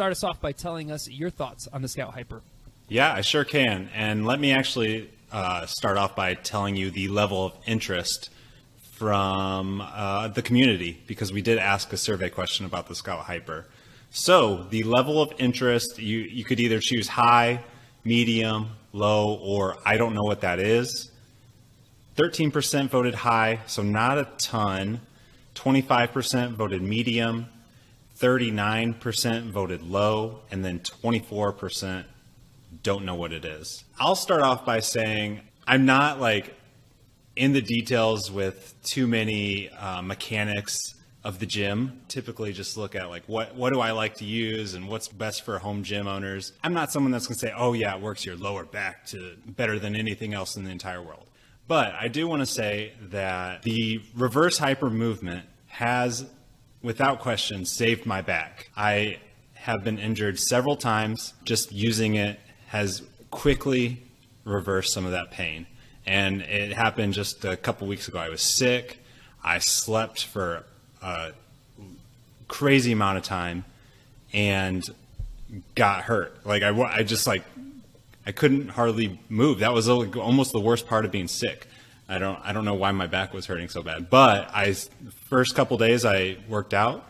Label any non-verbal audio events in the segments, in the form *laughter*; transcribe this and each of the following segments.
start us off by telling us your thoughts on the Scout Hyper. Yeah, I sure can. And let me actually uh, start off by telling you the level of interest from uh, the community because we did ask a survey question about the Scout Hyper. So the level of interest, you, you could either choose high, medium, low, or I don't know what that is. 13% voted high, so not a ton. 25% voted medium. 39% voted low. And then 24% don't know what it is. I'll start off by saying I'm not like in the details with too many uh, mechanics of the gym. Typically, just look at like what what do I like to use and what's best for home gym owners. I'm not someone that's gonna say, oh yeah, it works your lower back to better than anything else in the entire world. But I do want to say that the reverse hyper movement has, without question, saved my back. I have been injured several times. Just using it has quickly reversed some of that pain. And it happened just a couple weeks ago. I was sick. I slept for a crazy amount of time and got hurt. Like I, I just like I couldn't hardly move. That was almost the worst part of being sick. I don't I don't know why my back was hurting so bad. But I first couple days I worked out,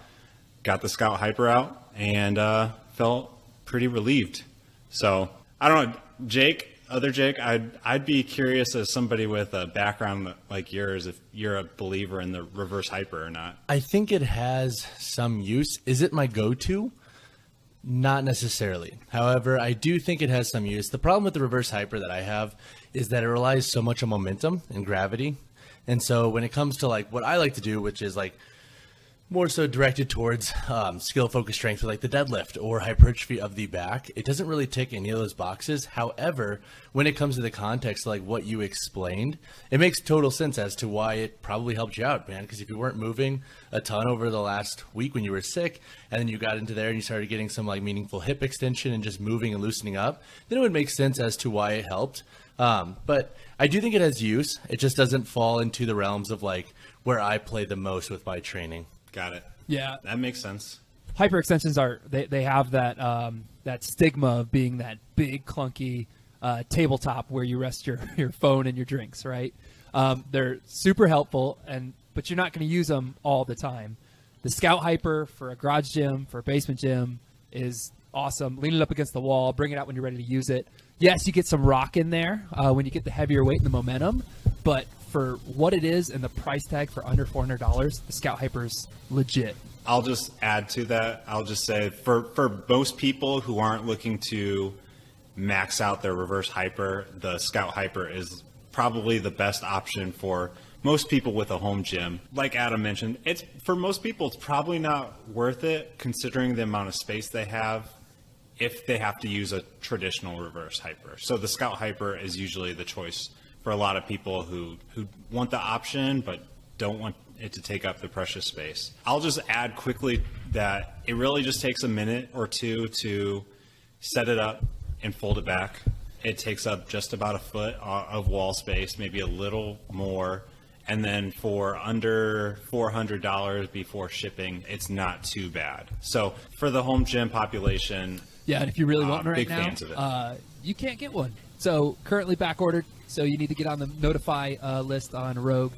got the Scout Hyper out, and uh, felt pretty relieved. So I don't know, Jake. Other Jake, I'd I'd be curious as somebody with a background like yours if you're a believer in the reverse hyper or not. I think it has some use. Is it my go-to? Not necessarily. However, I do think it has some use. The problem with the reverse hyper that I have is that it relies so much on momentum and gravity. And so when it comes to like what I like to do, which is like more so directed towards um, skill focused strength, like the deadlift or hypertrophy of the back. It doesn't really tick any of those boxes. However, when it comes to the context, like what you explained, it makes total sense as to why it probably helped you out, man. Because if you weren't moving a ton over the last week when you were sick, and then you got into there and you started getting some like meaningful hip extension and just moving and loosening up, then it would make sense as to why it helped. Um, but I do think it has use. It just doesn't fall into the realms of like where I play the most with my training. Got it. Yeah, that makes sense. Hyper extensions are they, they have that um, that stigma of being that big clunky uh, tabletop where you rest your, *laughs* your phone and your drinks, right? Um, they're super helpful, and but you're not going to use them all the time. The Scout Hyper for a garage gym, for a basement gym, is awesome. Lean it up against the wall, bring it out when you're ready to use it. Yes, you get some rock in there uh, when you get the heavier weight and the momentum, but for what it is and the price tag for under four hundred dollars, the Scout Hyper's legit. I'll just add to that. I'll just say for for most people who aren't looking to max out their reverse hyper, the Scout Hyper is probably the best option for most people with a home gym. Like Adam mentioned, it's for most people it's probably not worth it considering the amount of space they have if they have to use a traditional reverse hyper. So the Scout Hyper is usually the choice for a lot of people who, who want the option but don't want it to take up the precious space. I'll just add quickly that it really just takes a minute or two to set it up and fold it back. It takes up just about a foot of wall space, maybe a little more. And then for under $400 before shipping, it's not too bad. So for the home gym population, yeah, and if you really want uh, one right now, fans of it. Uh, you can't get one. So currently back ordered. So you need to get on the notify uh, list on Rogue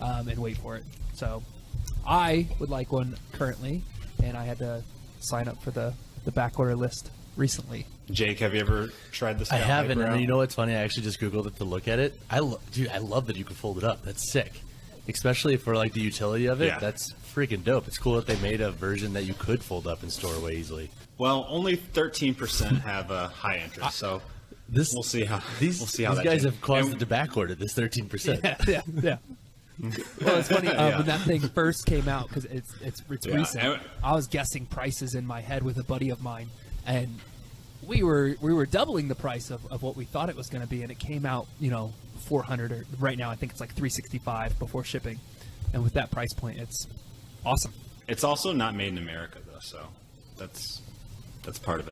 um, and wait for it. So I would like one currently, and I had to sign up for the the back order list recently. Jake, have you ever tried this? I haven't, and you know what's funny? I actually just googled it to look at it. I lo- dude, I love that you can fold it up. That's sick, especially for like the utility of it. Yeah. That's freaking dope. It's cool that they made a version that you could fold up and store away easily. Well, only 13% have a high interest, so This we'll see how these we'll see how these guys changes. have caused And- it to back order this thirteen percent. *laughs* Yeah, yeah, yeah. *laughs* well, it's funny uh, Yeah. when that thing first came out because it's it's it's Yeah, recent. I- I was guessing prices in my head with a buddy of mine, and we were we were doubling the price of, of what we thought it was going to be, and it came out you know 400 or right now I think it's like 365 before shipping, and with that price point, it's awesome. It's also not made in America though, so that's that's part of it.